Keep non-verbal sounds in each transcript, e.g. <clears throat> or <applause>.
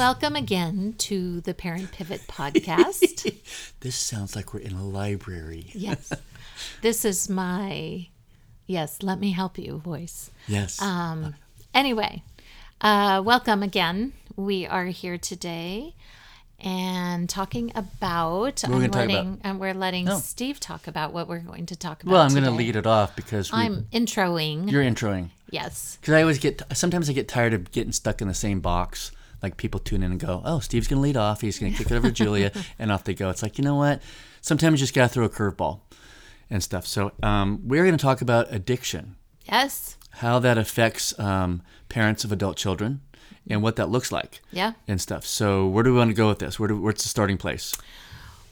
Welcome again to the Parent Pivot podcast. <laughs> This sounds like we're in a library. yes. <laughs> This is my, yes, let me help you voice. Yes. Um, anyway, uh, welcome again. We are here today and talking about. What are we I'm gonna talk letting, And we're letting Oh. Steve talk about what we're going to talk about. well, I'm going to today. lead it off because we, I'm introing. you're introing. yes. Because I always get, sometimes I get tired of getting stuck in the same box. Like people tune in and go, oh, Steve's going to lead off. He's going to kick it over to Julia, <laughs> and off they go. It's like, you know what? Sometimes you just got to throw a curveball and stuff. So um, we're going to talk about addiction, Yes. how that affects um, parents of adult children, and what that looks like Yeah. and stuff. So where do we want to go with this? Where do, where's the starting place?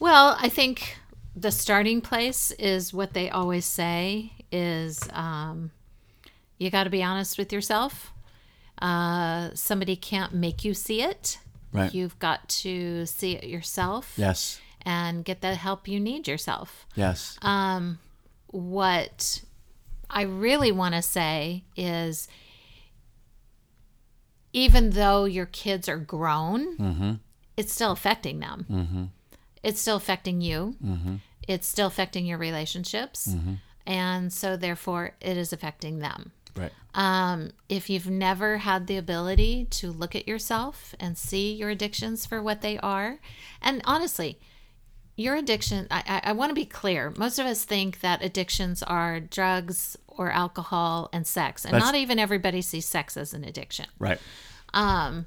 Well, I think the starting place is what they always say is um, you got to be honest with yourself. Uh, somebody can't make you see it. Right. You've got to see it yourself Yes. and get the help you need yourself. Yes. Um, what I really want to say is even though your kids are grown, it's still affecting them. It's still affecting you. It's still affecting your relationships. And so, therefore, it is affecting them. Right. Um, if you've never had the ability to look at yourself and see your addictions for what they are, and honestly, your addiction, I, I, I want to be clear. Most of us think that addictions are drugs or alcohol and sex, and That's- not even everybody sees sex as an addiction. Right. Um,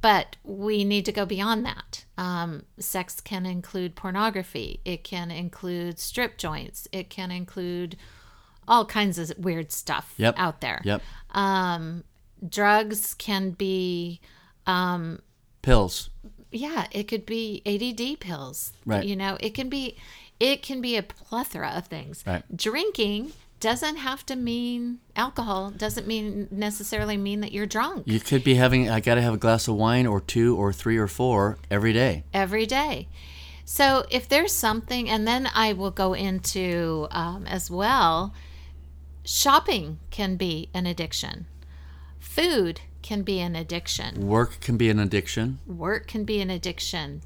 but we need to go beyond that. Um, sex can include pornography, it can include strip joints, it can include all kinds of weird stuff Yep. out there. Yep. Um, drugs can be, um, Pills. yeah, it could be ADD pills. Right. You know, it can be, it can be a plethora of things. Right. Drinking doesn't have to mean alcohol. Doesn't mean necessarily mean that you're drunk. You could be having, I got to have a glass of wine or two or three or four every day. every day. So if there's something, and then I will go into um, as well, shopping can be an addiction, food can be an addiction, Work can be an addiction. work can be an addiction,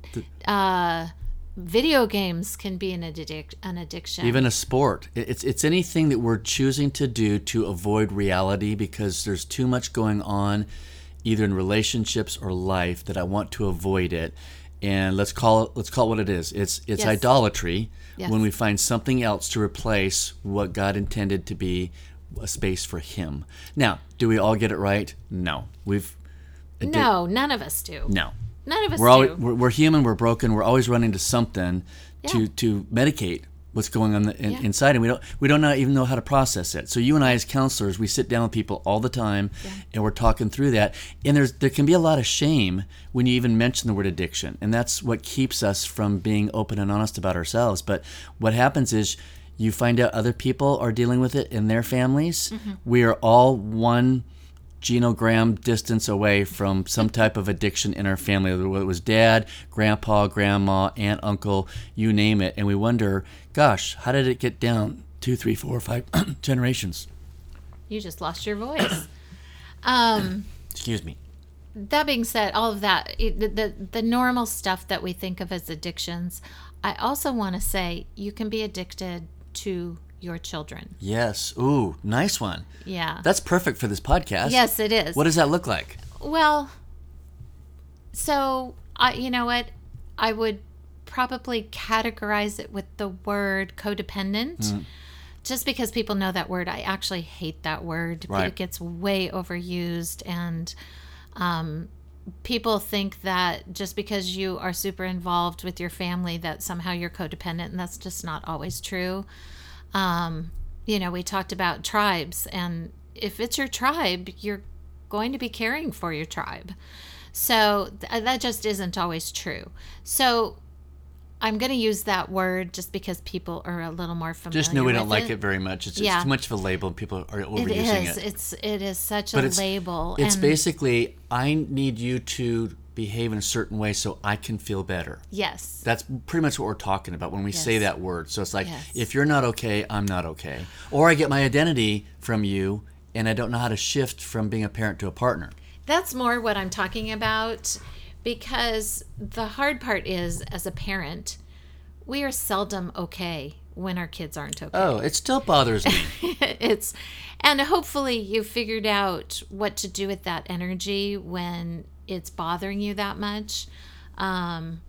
uh, video games can be an, addic- an addiction. Even a sport. It's, it's anything that we're choosing to do to avoid reality because there's too much going on, either in relationships or life, that I want to avoid it. And let's call it let's call it what it is. It's it's Yes. idolatry Yes. when we find something else to replace what God intended to be a space for Him. Now, do we all get it right? No. We've no, none of us do. no. None of us We're do. we're, we're human. We're broken. We're always running to something Yeah. to to medicate what's going on the, in, Yeah. inside, and we don't we don't know, even know how to process it. So you and I, as counselors, we sit down with people all the time, and we're talking through that. And there's there can be a lot of shame when you even mention the word addiction, and that's what keeps us from being open and honest about ourselves. But what happens is. You find out other people are dealing with it in their families. Mm-hmm. We are all one genogram distance away from some type of addiction in our family, whether it was dad, grandpa, grandma, aunt, uncle, you name it. And we wonder, gosh, how did it get down two, three, four, five <clears throat> generations? you just lost your voice. <coughs> um, Excuse me. that being said, all of that, it- the, the, the normal stuff that we think of as addictions, I also want to say you can be addicted to your children. Yes. Ooh, nice one. Yeah. That's perfect for this podcast. yes, it is. What does that look like? Well, so I, you know what, I would probably categorize it with the word codependent. Mm. Just because people know that word, I actually hate that word. Right. It gets way overused, and um, people think that just because you are super involved with your family, that somehow you're codependent, and that's just not always true. Um, you know, we talked about tribes, and if it's your tribe, you're going to be caring for your tribe. So th- that just isn't always true. So I'm going to use that word just because people are a little more familiar. Just know we don't like it very much. It's, Yeah. it's too much of a label. and People are overusing is. it. It's it is such But a it's- label. It's basically, I need you to behave in a certain way so I can feel better. yes, That's pretty much what we're talking about when we say that word. So it's like, Yes. if you're not okay, I'm not okay. Or I get my identity from you and I don't know how to shift from being a parent to a partner. that's more what I'm talking about. because the hard part is as a parent, we are seldom okay when our kids aren't okay. Oh, it still bothers me. <laughs> it's and hopefully you figured out what to do with that energy when it's bothering you that much. Um,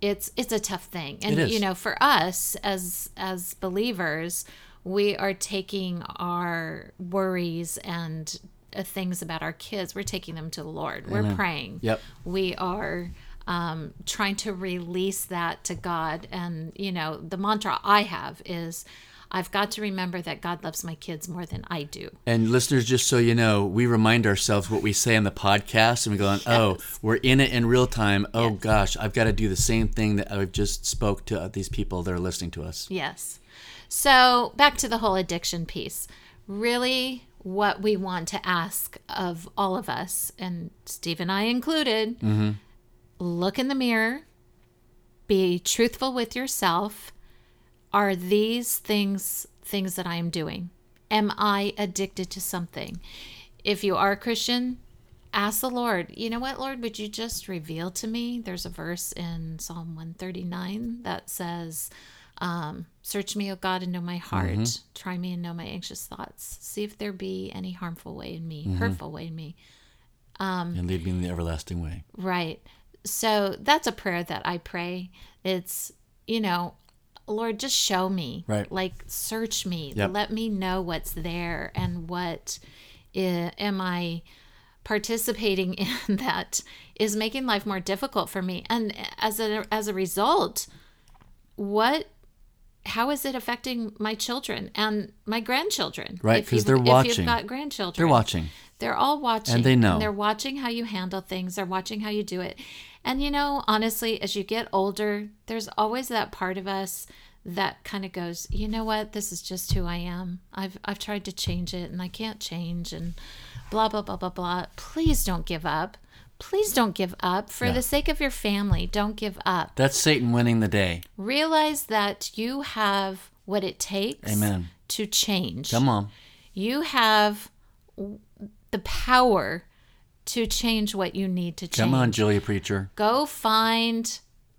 it's it's a tough thing, and you know, for us as as believers, we are taking our worries and uh, things about our kids. We're taking them to the Lord. We're praying. Yep. We are um, trying to release that to God, and you know, the mantra I have is. I've got to remember that God loves my kids more than I do. And listeners, just so you know, we remind ourselves what we say on the podcast, and we go, on, "Oh, we're in it in real time. Oh gosh, I've got to do the same thing that I've just spoke to uh, these people that are listening to us." Yes. So back to the whole addiction piece. Really, what we want to ask of all of us, and Steve and I included, look in the mirror, be truthful with yourself. Are these things things that I am doing? Am I addicted to something? If you are a Christian, ask the Lord, you know what, Lord, would you just reveal to me? There's a verse in Psalm 139 that says, um, Search me, O God, and know my heart. Try me and know my anxious thoughts. See if there be any harmful way in me, hurtful way in me. Um, and lead me in the everlasting way. Right. So that's a prayer that I pray. It's, you know, Lord, just show me. Right. Like, search me. Yep. Let me know what's there and what i- am I participating <laughs> in that is making life more difficult for me. And as a as a result, what how is it affecting my children and my grandchildren? Right, because they're watching. If you've got grandchildren, They're watching. they're all watching. And they know. they're watching how you handle things. They're watching how you do it. And you know, honestly, as you get older, there's always that part of us that kind of goes, you know what, this is just who I am. I've I've tried to change it and I can't change and blah blah blah blah blah. Please don't give up. Please don't give up. For the sake of your family, don't give up. That's Satan winning the day. Realize that you have what it takes Amen. to change Come on. you have the power to change what you need to change. Come on, Julia Preacher. Go find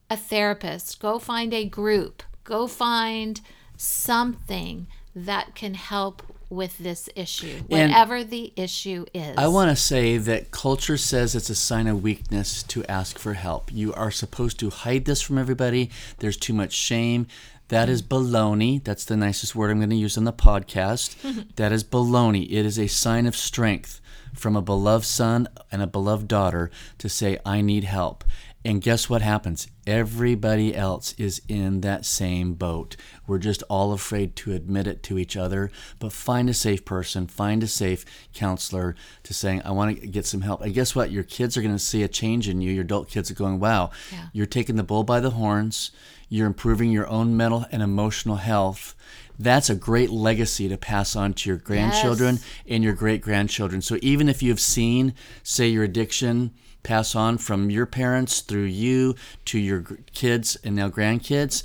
a therapist, go find a group, go find something that can help with this issue, And- whatever the issue is. I want to say that culture says it's a sign of weakness to ask for help. You are supposed to hide this from everybody. There's too much shame. That is baloney. That's the nicest word I'm going to use on the podcast. <laughs> that is baloney. It is a sign of strength from a beloved son and a beloved daughter to say, I need help. And guess what happens? Everybody else is in that same boat. We're just all afraid to admit it to each other. But find a safe person, find a safe counselor to saying, I want to get some help. And guess what? Your kids are going to see a change in you. Your adult kids are going, wow, Yeah. you're taking the bull by the horns. You're improving your own mental and emotional health. That's a great legacy to pass on to your grandchildren Yes. and your great grandchildren. So even if you've seen, say, your addiction pass on from your parents through you to your kids and now grandkids,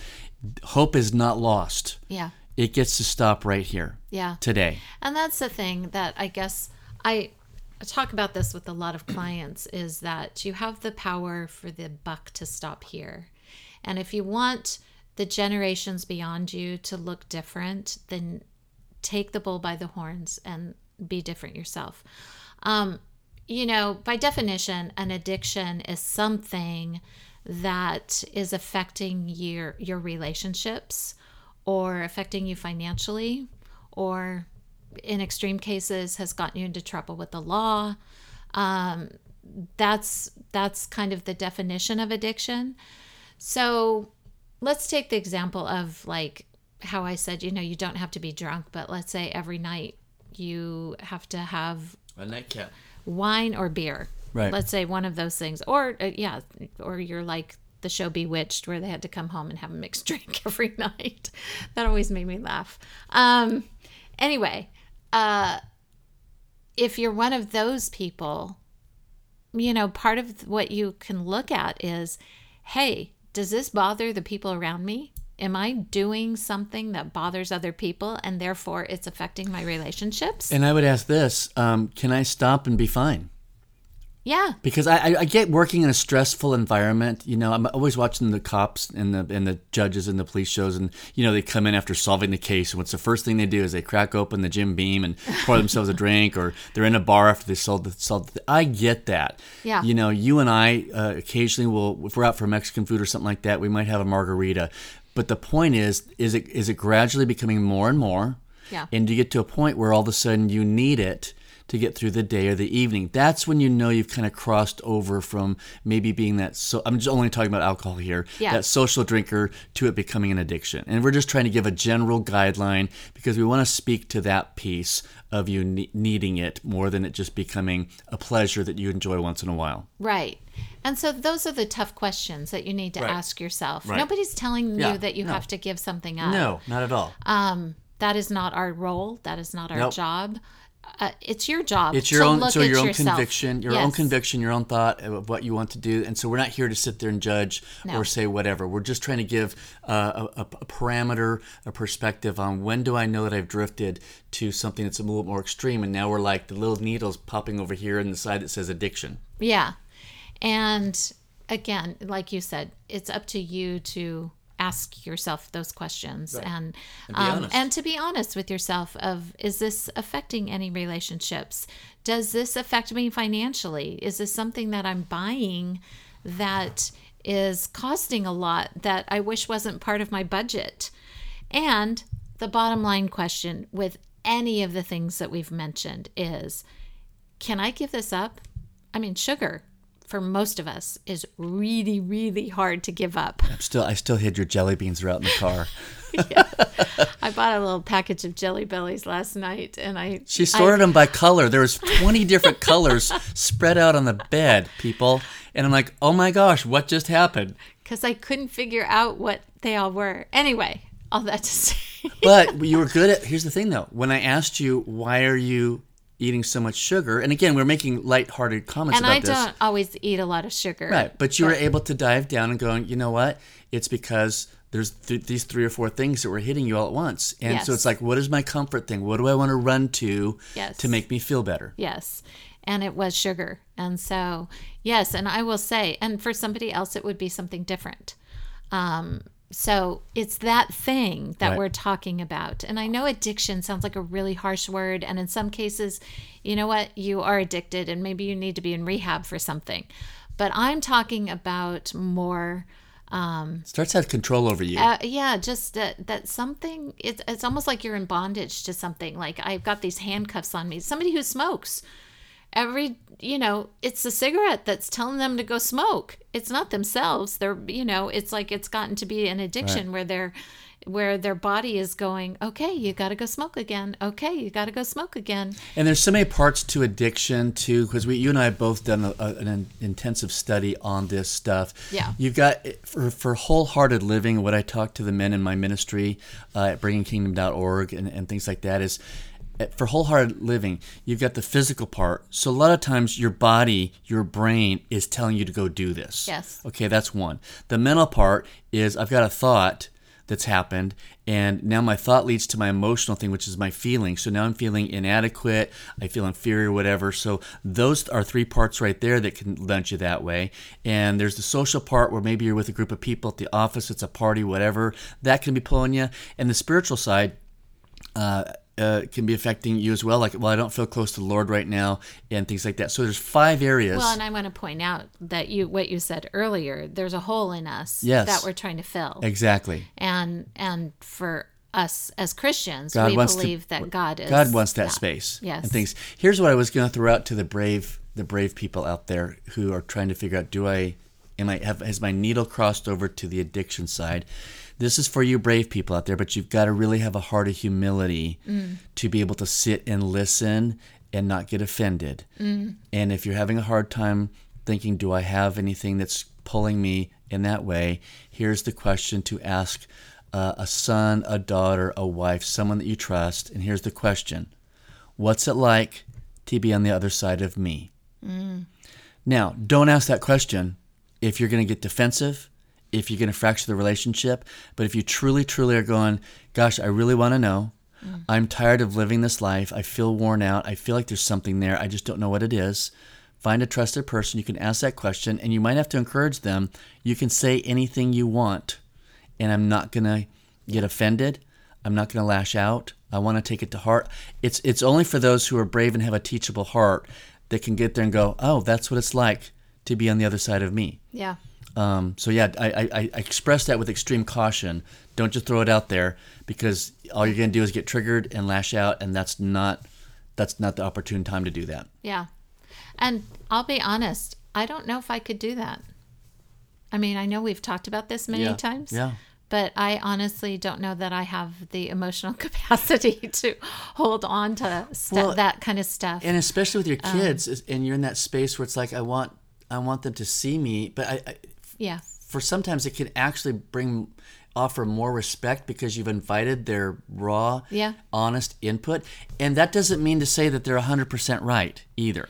hope is not lost. yeah. It gets to stop right here Yeah. today. And that's the thing that I guess I talk about this with a lot of clients is that you have the power for the buck to stop here. And if you want the generations beyond you to look different, then take the bull by the horns and be different yourself. Um, you know, by definition, an addiction is something that is affecting your your relationships or affecting you financially or in extreme cases has gotten you into trouble with the law um, that's that's kind of the definition of addiction so let's take the example of like how i said you know you don't have to be drunk but let's say every night you have to have A nightcap. wine or beer. Right. Let's say one of those things, or uh, yeah, or you're like the show Bewitched, where they had to come home and have a mixed <laughs> drink every night. That always made me laugh. Um, anyway, uh, if you're one of those people, you know, part of what you can look at is, hey, does this bother the people around me? Am I doing something that bothers other people and therefore it's affecting my relationships? And I would ask this um, Can I stop and be fine? Yeah. because I, I, I get working in a stressful environment. You know, I'm always watching the cops and the and the judges and the police shows, and you know they come in after solving the case, and what's the first thing they do is they crack open the Jim Beam and <laughs> pour themselves a drink, or they're in a bar after they solved the solved. The, I get that. Yeah. You know, you and I uh, occasionally will, if we're out for Mexican food or something like that, we might have a margarita. But the point is, is it is it gradually becoming more and more? Yeah. And you get to a point where all of a sudden you need it to get through the day or the evening. That's when you know you've kind of crossed over from maybe being that. So I'm just only talking about alcohol here. Yeah. That social drinker to it becoming an addiction. And we're just trying to give a general guideline because we want to speak to that piece of you ne- needing it more than it just becoming a pleasure that you enjoy once in a while. Right. And so those are the tough questions that you need to Right. ask yourself. Right. Nobody's telling Yeah, you that you no. have to give something up. No, not at all. Um, that is not our role. That is not our Nope. job. Uh, it's your job. It's your own, look so your own yourself. conviction, your own conviction, your own thought of what you want to do, and so we're not here to sit there and judge No. or say whatever. We're just trying to give uh, a, a, a parameter, a perspective on when do I know that I've drifted to something that's a little more extreme, and now we're like the little needles popping over here in the side that says addiction. Yeah. And again, like you said, it's up to you to ask yourself those questions. And be um, and to be honest with yourself of is this affecting any relationships? Does this affect me financially? Is this something that i'm buying that is costing a lot that i wish wasn't part of my budget? And the bottom line question with any of the things that we've mentioned is can I give this up? I mean, sugar for most of us is really, really hard to give up. I'm still, I still hid your jelly beans are out in the car. <laughs> I bought a little package of Jelly Bellies last night, and I She sorted them by color. There was 20 different colors spread out on the bed, people, and I'm like, oh my gosh, what just happened? because I couldn't figure out what they all were. Anyway, all that to <laughs> say, but you were good at here's the thing though when i asked you why are you eating so much sugar and again we're making lighthearted comments and about I this don't always eat a lot of sugar. right but you were able to dive down and going you know what it's because there's th- these three or four things that were hitting you all at once and so it's like what is my comfort thing what do i want to run to Yes. to make me feel better Yes. And it was sugar. And so, yes. And I will say, and for somebody else, it would be something different. Um, so it's that thing that Right. we're talking about. And I know addiction sounds like a really harsh word. And in some cases, you know what? You are addicted and maybe you need to be in rehab for something. But I'm talking about more. starts to have control over you Uh, yeah, just that that something. It's it's almost like you're in bondage to something. Like I've got these handcuffs on me. Somebody who smokes, every you know, it's the cigarette that's telling them to go smoke. It's not themselves. They're you know, it's like it's gotten to be an addiction where they're where their body is going. Okay, you got to go smoke again. Okay, you got to go smoke again. And there's so many parts to addiction too, because we, you and I have both done a, a- an intensive study on this stuff. Yeah. You've got for, for wholehearted living. What I talk to the men in my ministry uh, at bringingkingdom.org and, and things like that is. Uh, For wholehearted living, you've got the physical part. So a lot of times, your body, your brain is telling you to go do this. Yes. Okay, that's one. The mental part is I've got a thought that's happened and now my thought leads to my emotional thing which is my feeling so now i'm feeling inadequate i feel inferior whatever so those are three parts right there that can launch you that way and there's the social part where maybe you're with a group of people at the office it's a party whatever that can be pulling you and the spiritual side uh, uh, can be affecting you as well like well i don't feel close to the lord right now and things like that so there's five areas Well, and I want to point out that you what you said earlier. There's a hole in us Yes. that we're trying to fill. exactly and and for us as Christians, God we wants to- believe that God is God wants that space Yes. and things. Here's what I was going to throw out to the brave, the brave people out there who are trying to figure out: Do I, am I, have has my needle crossed over to the addiction side? This is for you brave people out there, but you've got to really have a heart of humility Mm. to be able to sit and listen and not get offended. Mm. And if you're having a hard time thinking, "Do I have anything that's pulling me in that way?" Here's the question to ask uh, a son, a daughter, a wife, someone that you trust. And here's the question What's it like to be on the other side of me? Now, don't ask that question if you're going to get defensive, if you're going to fracture the relationship. But if you truly, truly are going, gosh, I really want to know. Mm. I'm tired of living this life. I feel worn out. I feel like there's something there. I just don't know what it is. find a trusted person. You can ask that question, and you might have to encourage them. You can say anything you want, and I'm not going to get offended. I'm not going to lash out. I want to take it to heart. It's it's only for those who are brave and have a teachable heart that can get there and go, oh, that's what it's like to be on the other side of me. Yeah. Um, so yeah, I, I, I express that with extreme caution. Don't just throw it out there because all you're going to do is get triggered and lash out, and that's not that's not the opportune time to do that. Yeah. And I'll be honest, I don't know if I could do that. I mean, I know we've talked about this many Yeah. times. Yeah. But I honestly don't know that I have the emotional <laughs> capacity to hold on to stu- Well, that kind of stuff. and especially with your Um, kids is- and you're in that space where it's like i want i want them to see me but I, I yeah. for sometimes it can actually bring offer more respect because you've invited their raw Yeah. honest input. And that doesn't mean to say that they're 100% right either.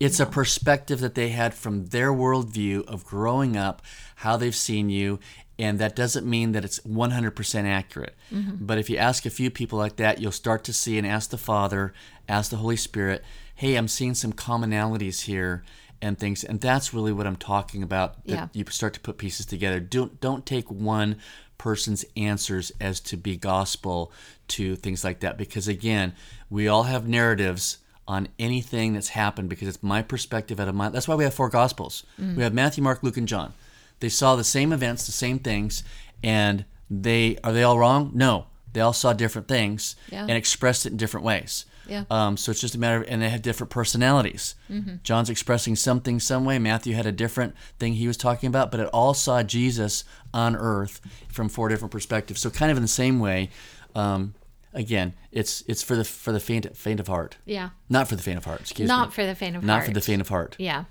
It's a perspective that they had from their worldview of growing up how they've seen you and that doesn't mean that it's 100% accurate. Mm-hmm. But if you ask a few people like that you'll start to see and ask the father ask the holy spirit hey i'm seeing some commonalities here and things and that's really what i'm talking about that Yeah. you start to put pieces together. Don't don't take one person's answers as to be gospel to things like that because again we all have narratives on anything that's happened because it's my perspective out of my that's why we have four gospels. Mm. We have matthew mark luke and john. They saw the same events the same things and they are they all wrong? No. They all saw different things Yeah. and expressed it in different ways Yeah. um, so it's just a matter of, and they have different personalities. John's expressing something some way. Matthew had a different thing he was talking about, but it all saw Jesus on earth from four different perspectives. So kind of in the same way, um, again, it's it's for the for the faint faint of heart, Yeah. not for the faint of heart. Excuse Not me, Not for the faint of not heart. Not for the faint of heart. Yeah.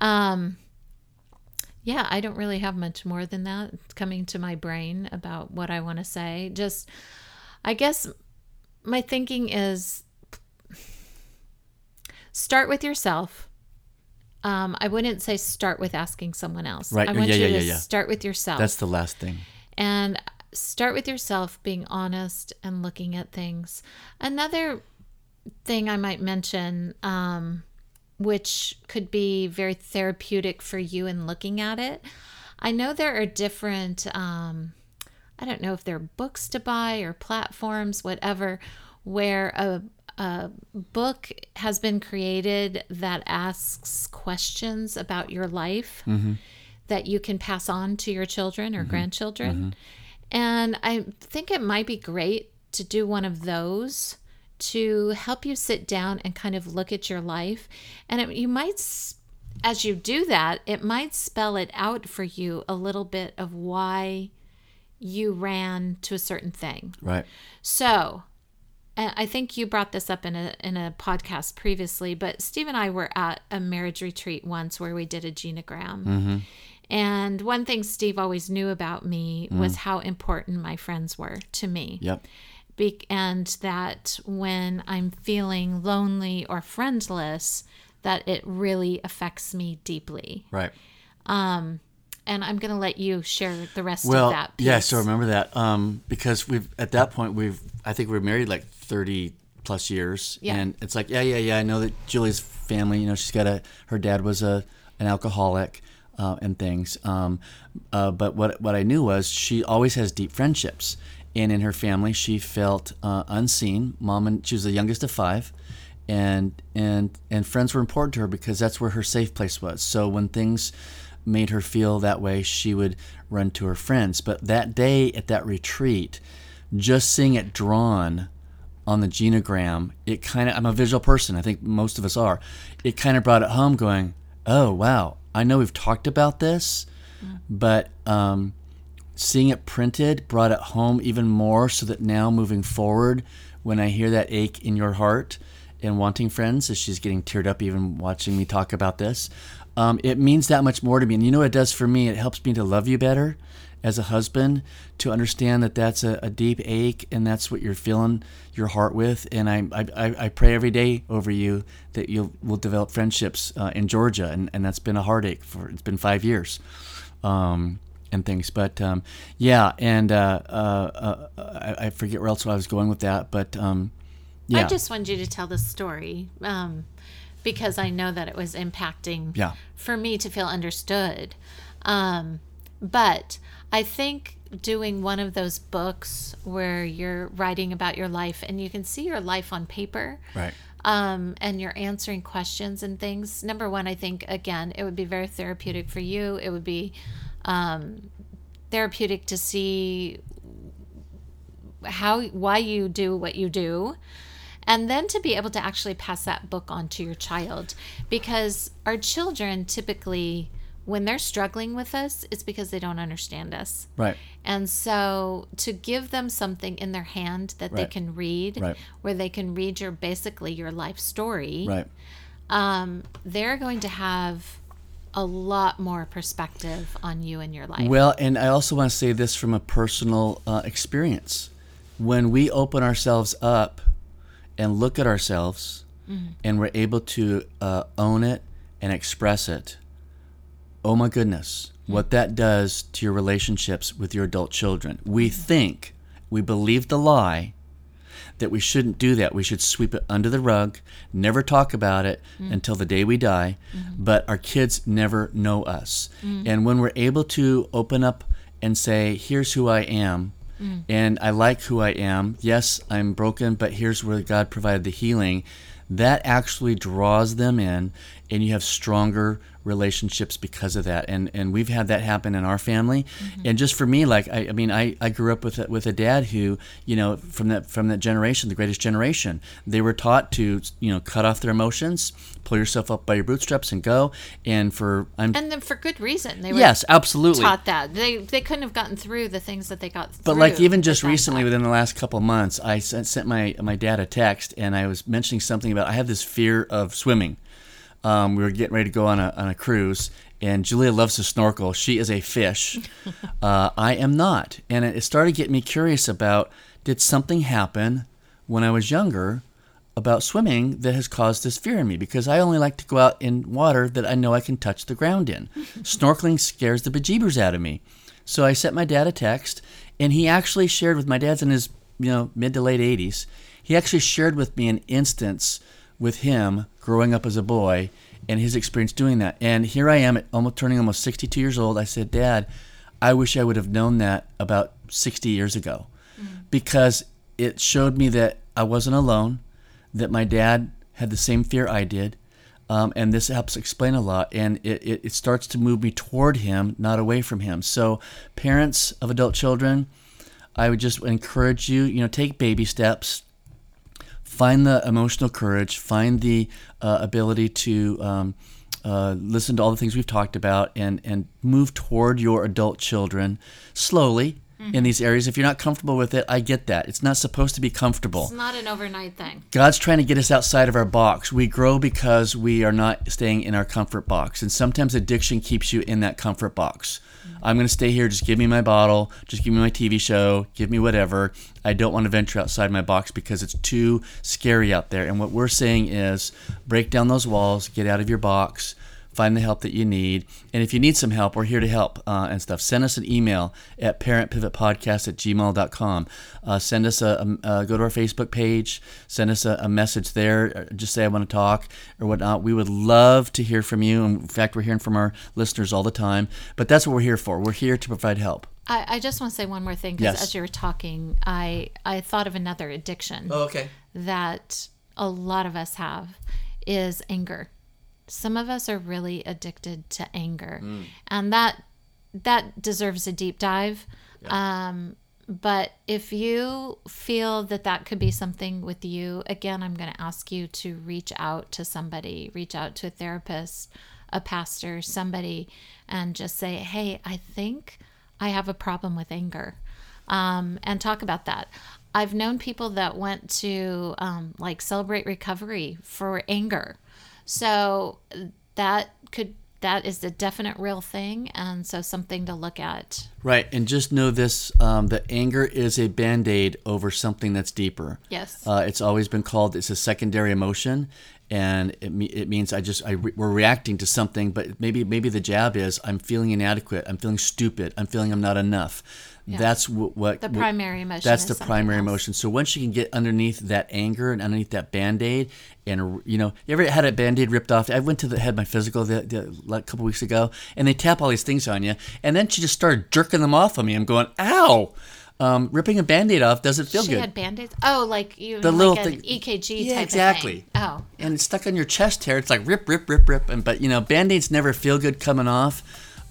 Um yeah, I don't really have much more than that coming to my brain about what I want to say. Just I guess my thinking is start with yourself. Um, I wouldn't say start with asking someone else. Right. I want Yeah, you yeah, to yeah, yeah. start with yourself That's the last thing. and start with yourself being honest and looking at things another thing i might mention um, which could be very therapeutic for you in looking at it i know there are different um, i don't know if they're books to buy or platforms whatever where a a book has been created that asks questions about your life mm-hmm. that you can pass on to your children or mm-hmm. grandchildren. Mm-hmm. And I think it might be great to do one of those to help you sit down and kind of look at your life. And it, you might, as you do that, it might spell it out for you a little bit of why you ran to a certain thing. Right. So, I think you brought this up in a in a podcast previously, but Steve and I were at a marriage retreat once where we did a genogram. Mm-hmm. And one thing Steve always knew about me mm. was how important my friends were to me. Yep. Be- and that when I'm feeling lonely or friendless, that it really affects me deeply. Right. Um, And I'm going to let you share the rest Well, of that. Piece. yeah, so remember that um, because we've at that point we've I think we were married like thirty plus years, Yeah. and it's like yeah, yeah, yeah. I know that Julie's family, you know, she's got a her dad was a an alcoholic uh, and things, um, uh, but what what I knew was she always has deep friendships, and in her family she felt uh, unseen. Mom and she was the youngest of five. And and and friends were important to her because that's where her safe place was. So when things made her feel that way, she would run to her friends. But that day at that retreat, just seeing it drawn on the genogram, it kind of, I'm a visual person. I think most of us are. It kind of brought it home going, oh, wow, I know we've talked about this, but um, seeing it printed brought it home even more so that now moving forward, when I hear that ache in your heart and wanting friends, as she's getting teared up even watching me talk about this, um, it means that much more to me. And you know what it does for me? It helps me to love you better as a husband, to understand that that's a, a deep ache and that's what you're feeling your heart with. And I, I, I- I pray every day over you that you will develop friendships uh, in Georgia. And, and that's been a heartache for, it's been five years. Um, and things, but um, yeah, and uh, uh, uh, I, I forget where else I was going with that, but um, yeah, I just wanted you to tell the story um, because I know that it was impacting Yeah. for me to feel understood. Um, but I think doing one of those books where you're writing about your life and you can see your life on paper Right. um, and you're answering questions and things. Number one, I think again, it would be very therapeutic for you. It would be um, therapeutic to see how why you do what you do, and then to be able to actually pass that book on to your child, because our children typically. When they're struggling with us, it's because they don't understand us. Right. And so to give them something in their hand that they can read, Right. where they can read your basically your life story, Right. um, they're going to have a lot more perspective on you and your life. Well, and I also want to say this from a personal uh, experience. When we open ourselves up and look at ourselves mm-hmm. and we're able to uh, own it and express it, oh my goodness, mm-hmm. what that does to your relationships with your adult children. We mm-hmm. think, we believe the lie that we shouldn't do that. We should sweep it under the rug, never talk about it until the day we die. But our kids never know us. And when we're able to open up and say, here's who I am, Mm. and I like who I am, yes, I'm broken, but here's where God provided the healing, that actually draws them in, and you have stronger relationships because of that and and we've had that happen in our family mm-hmm. and just for me like I, I mean I, I grew up with a, with a dad who you know from that from that generation the greatest generation they were taught to you know cut off their emotions pull yourself up by your bootstraps and go and for I'm and then for good reason. They were yes absolutely taught that. They they couldn't have gotten through the things that they got through. But like even just recently, within the last couple of months, I sent, sent my my dad a text, and I was mentioning something about I have this fear of swimming. Um, we were getting ready to go on a on a cruise, and Julia loves to snorkel. She is a fish. <laughs> uh, I am not, and it started getting me curious about did something happen when I was younger about swimming that has caused this fear in me because I only like to go out in water that I know I can touch the ground in. <laughs> Snorkeling scares the bejeebers out of me. So I sent my dad a text, and he actually shared with my dad's in his you know mid to late 80s. He actually shared with me an instance with him growing up as a boy and his experience doing that. And here I am at almost turning almost 62 years old. I said, Dad, I wish I would have known that about 60 years ago because it showed me that I wasn't alone, that my dad had the same fear I did. Um, and this helps explain a lot, and it, it, it starts to move me toward him, not away from him. So, parents of adult children, I would just encourage you, you know, take baby steps, find the emotional courage, find the uh, ability to um, uh, listen to all the things we've talked about, and and move toward your adult children slowly in these areas. If you're not comfortable with it, I get that. It's not supposed to be comfortable. it's not an overnight thing. God's trying to get us outside of our box. We grow because we are not staying in our comfort box. And sometimes addiction keeps you in that comfort box. I'm going to stay here. Just give me my bottle. Just give me my TV show. Give me whatever. I don't want to venture outside my box because it's too scary out there. And what we're saying is break down those walls, get out of your box, find the help that you need. And if you need some help, we're here to help uh, and stuff. Send us an email at parentpivotpodcast at gmail.com. Uh, send us a, a uh, go to our Facebook page, send us a, a message there. Just say, I want to talk or whatnot. We would love to hear from you. In fact, we're hearing from our listeners all the time. But that's what we're here for. We're here to provide help. I, I just want to say one more thing because Yes. as you were talking, I I thought of another addiction okay. that a lot of us have is anger. Some of us are really addicted to anger, and that that deserves a deep dive. Um, but if you feel that that could be something with you, again, I'm going to ask you to reach out to somebody, reach out to a therapist, a pastor, somebody, and just say, "Hey, I think I have a problem with anger," um, and talk about that. I've known people that went to um, like celebrate recovery for anger. So that could that is the definite real thing, and so something to look at. Right. And just know this um, that anger is a band aid over something that's deeper. Yes. Uh, it's always been called it's a secondary emotion, and it, it means I just I re- we're reacting to something, but maybe maybe the jab is I'm feeling inadequate, I'm feeling stupid, I'm feeling I'm not enough. That's wh- what The primary emotion That's the primary else. emotion. So once you can get underneath that anger and underneath that band aid, and you know, you ever had a band aid ripped off? I went to the had my physical the, the, like, a couple weeks ago, and they tap all these things on you, and then she just started jerking them off on me. I'm going, ow! Um, ripping a band aid off doesn't feel She good. had band-aids. Oh, like you The like little an thing- EKG Yeah, type exactly. Oh. and it's stuck on your chest hair. It's like rip, rip, rip, rip. And but you know, band-aids never feel good coming off.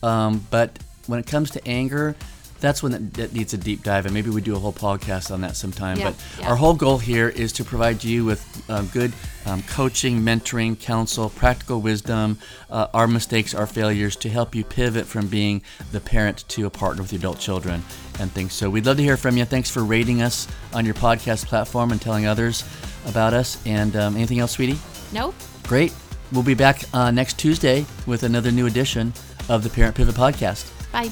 Um, but when it comes to anger, that's when that, it needs a deep dive, and maybe we do a whole podcast on that sometime. Yeah, but yeah. our whole goal here is to provide you with uh, good um, coaching, mentoring, counsel, practical wisdom, uh, our mistakes, our failures, to help you pivot from being the parent to a partner with your adult children and things. So we'd love to hear from you. Thanks for rating us on your podcast platform and telling others about us. And um, anything else, sweetie? Nope. Great. We'll be back uh, next Tuesday with another new edition of the Parent Pivot Podcast. Bye.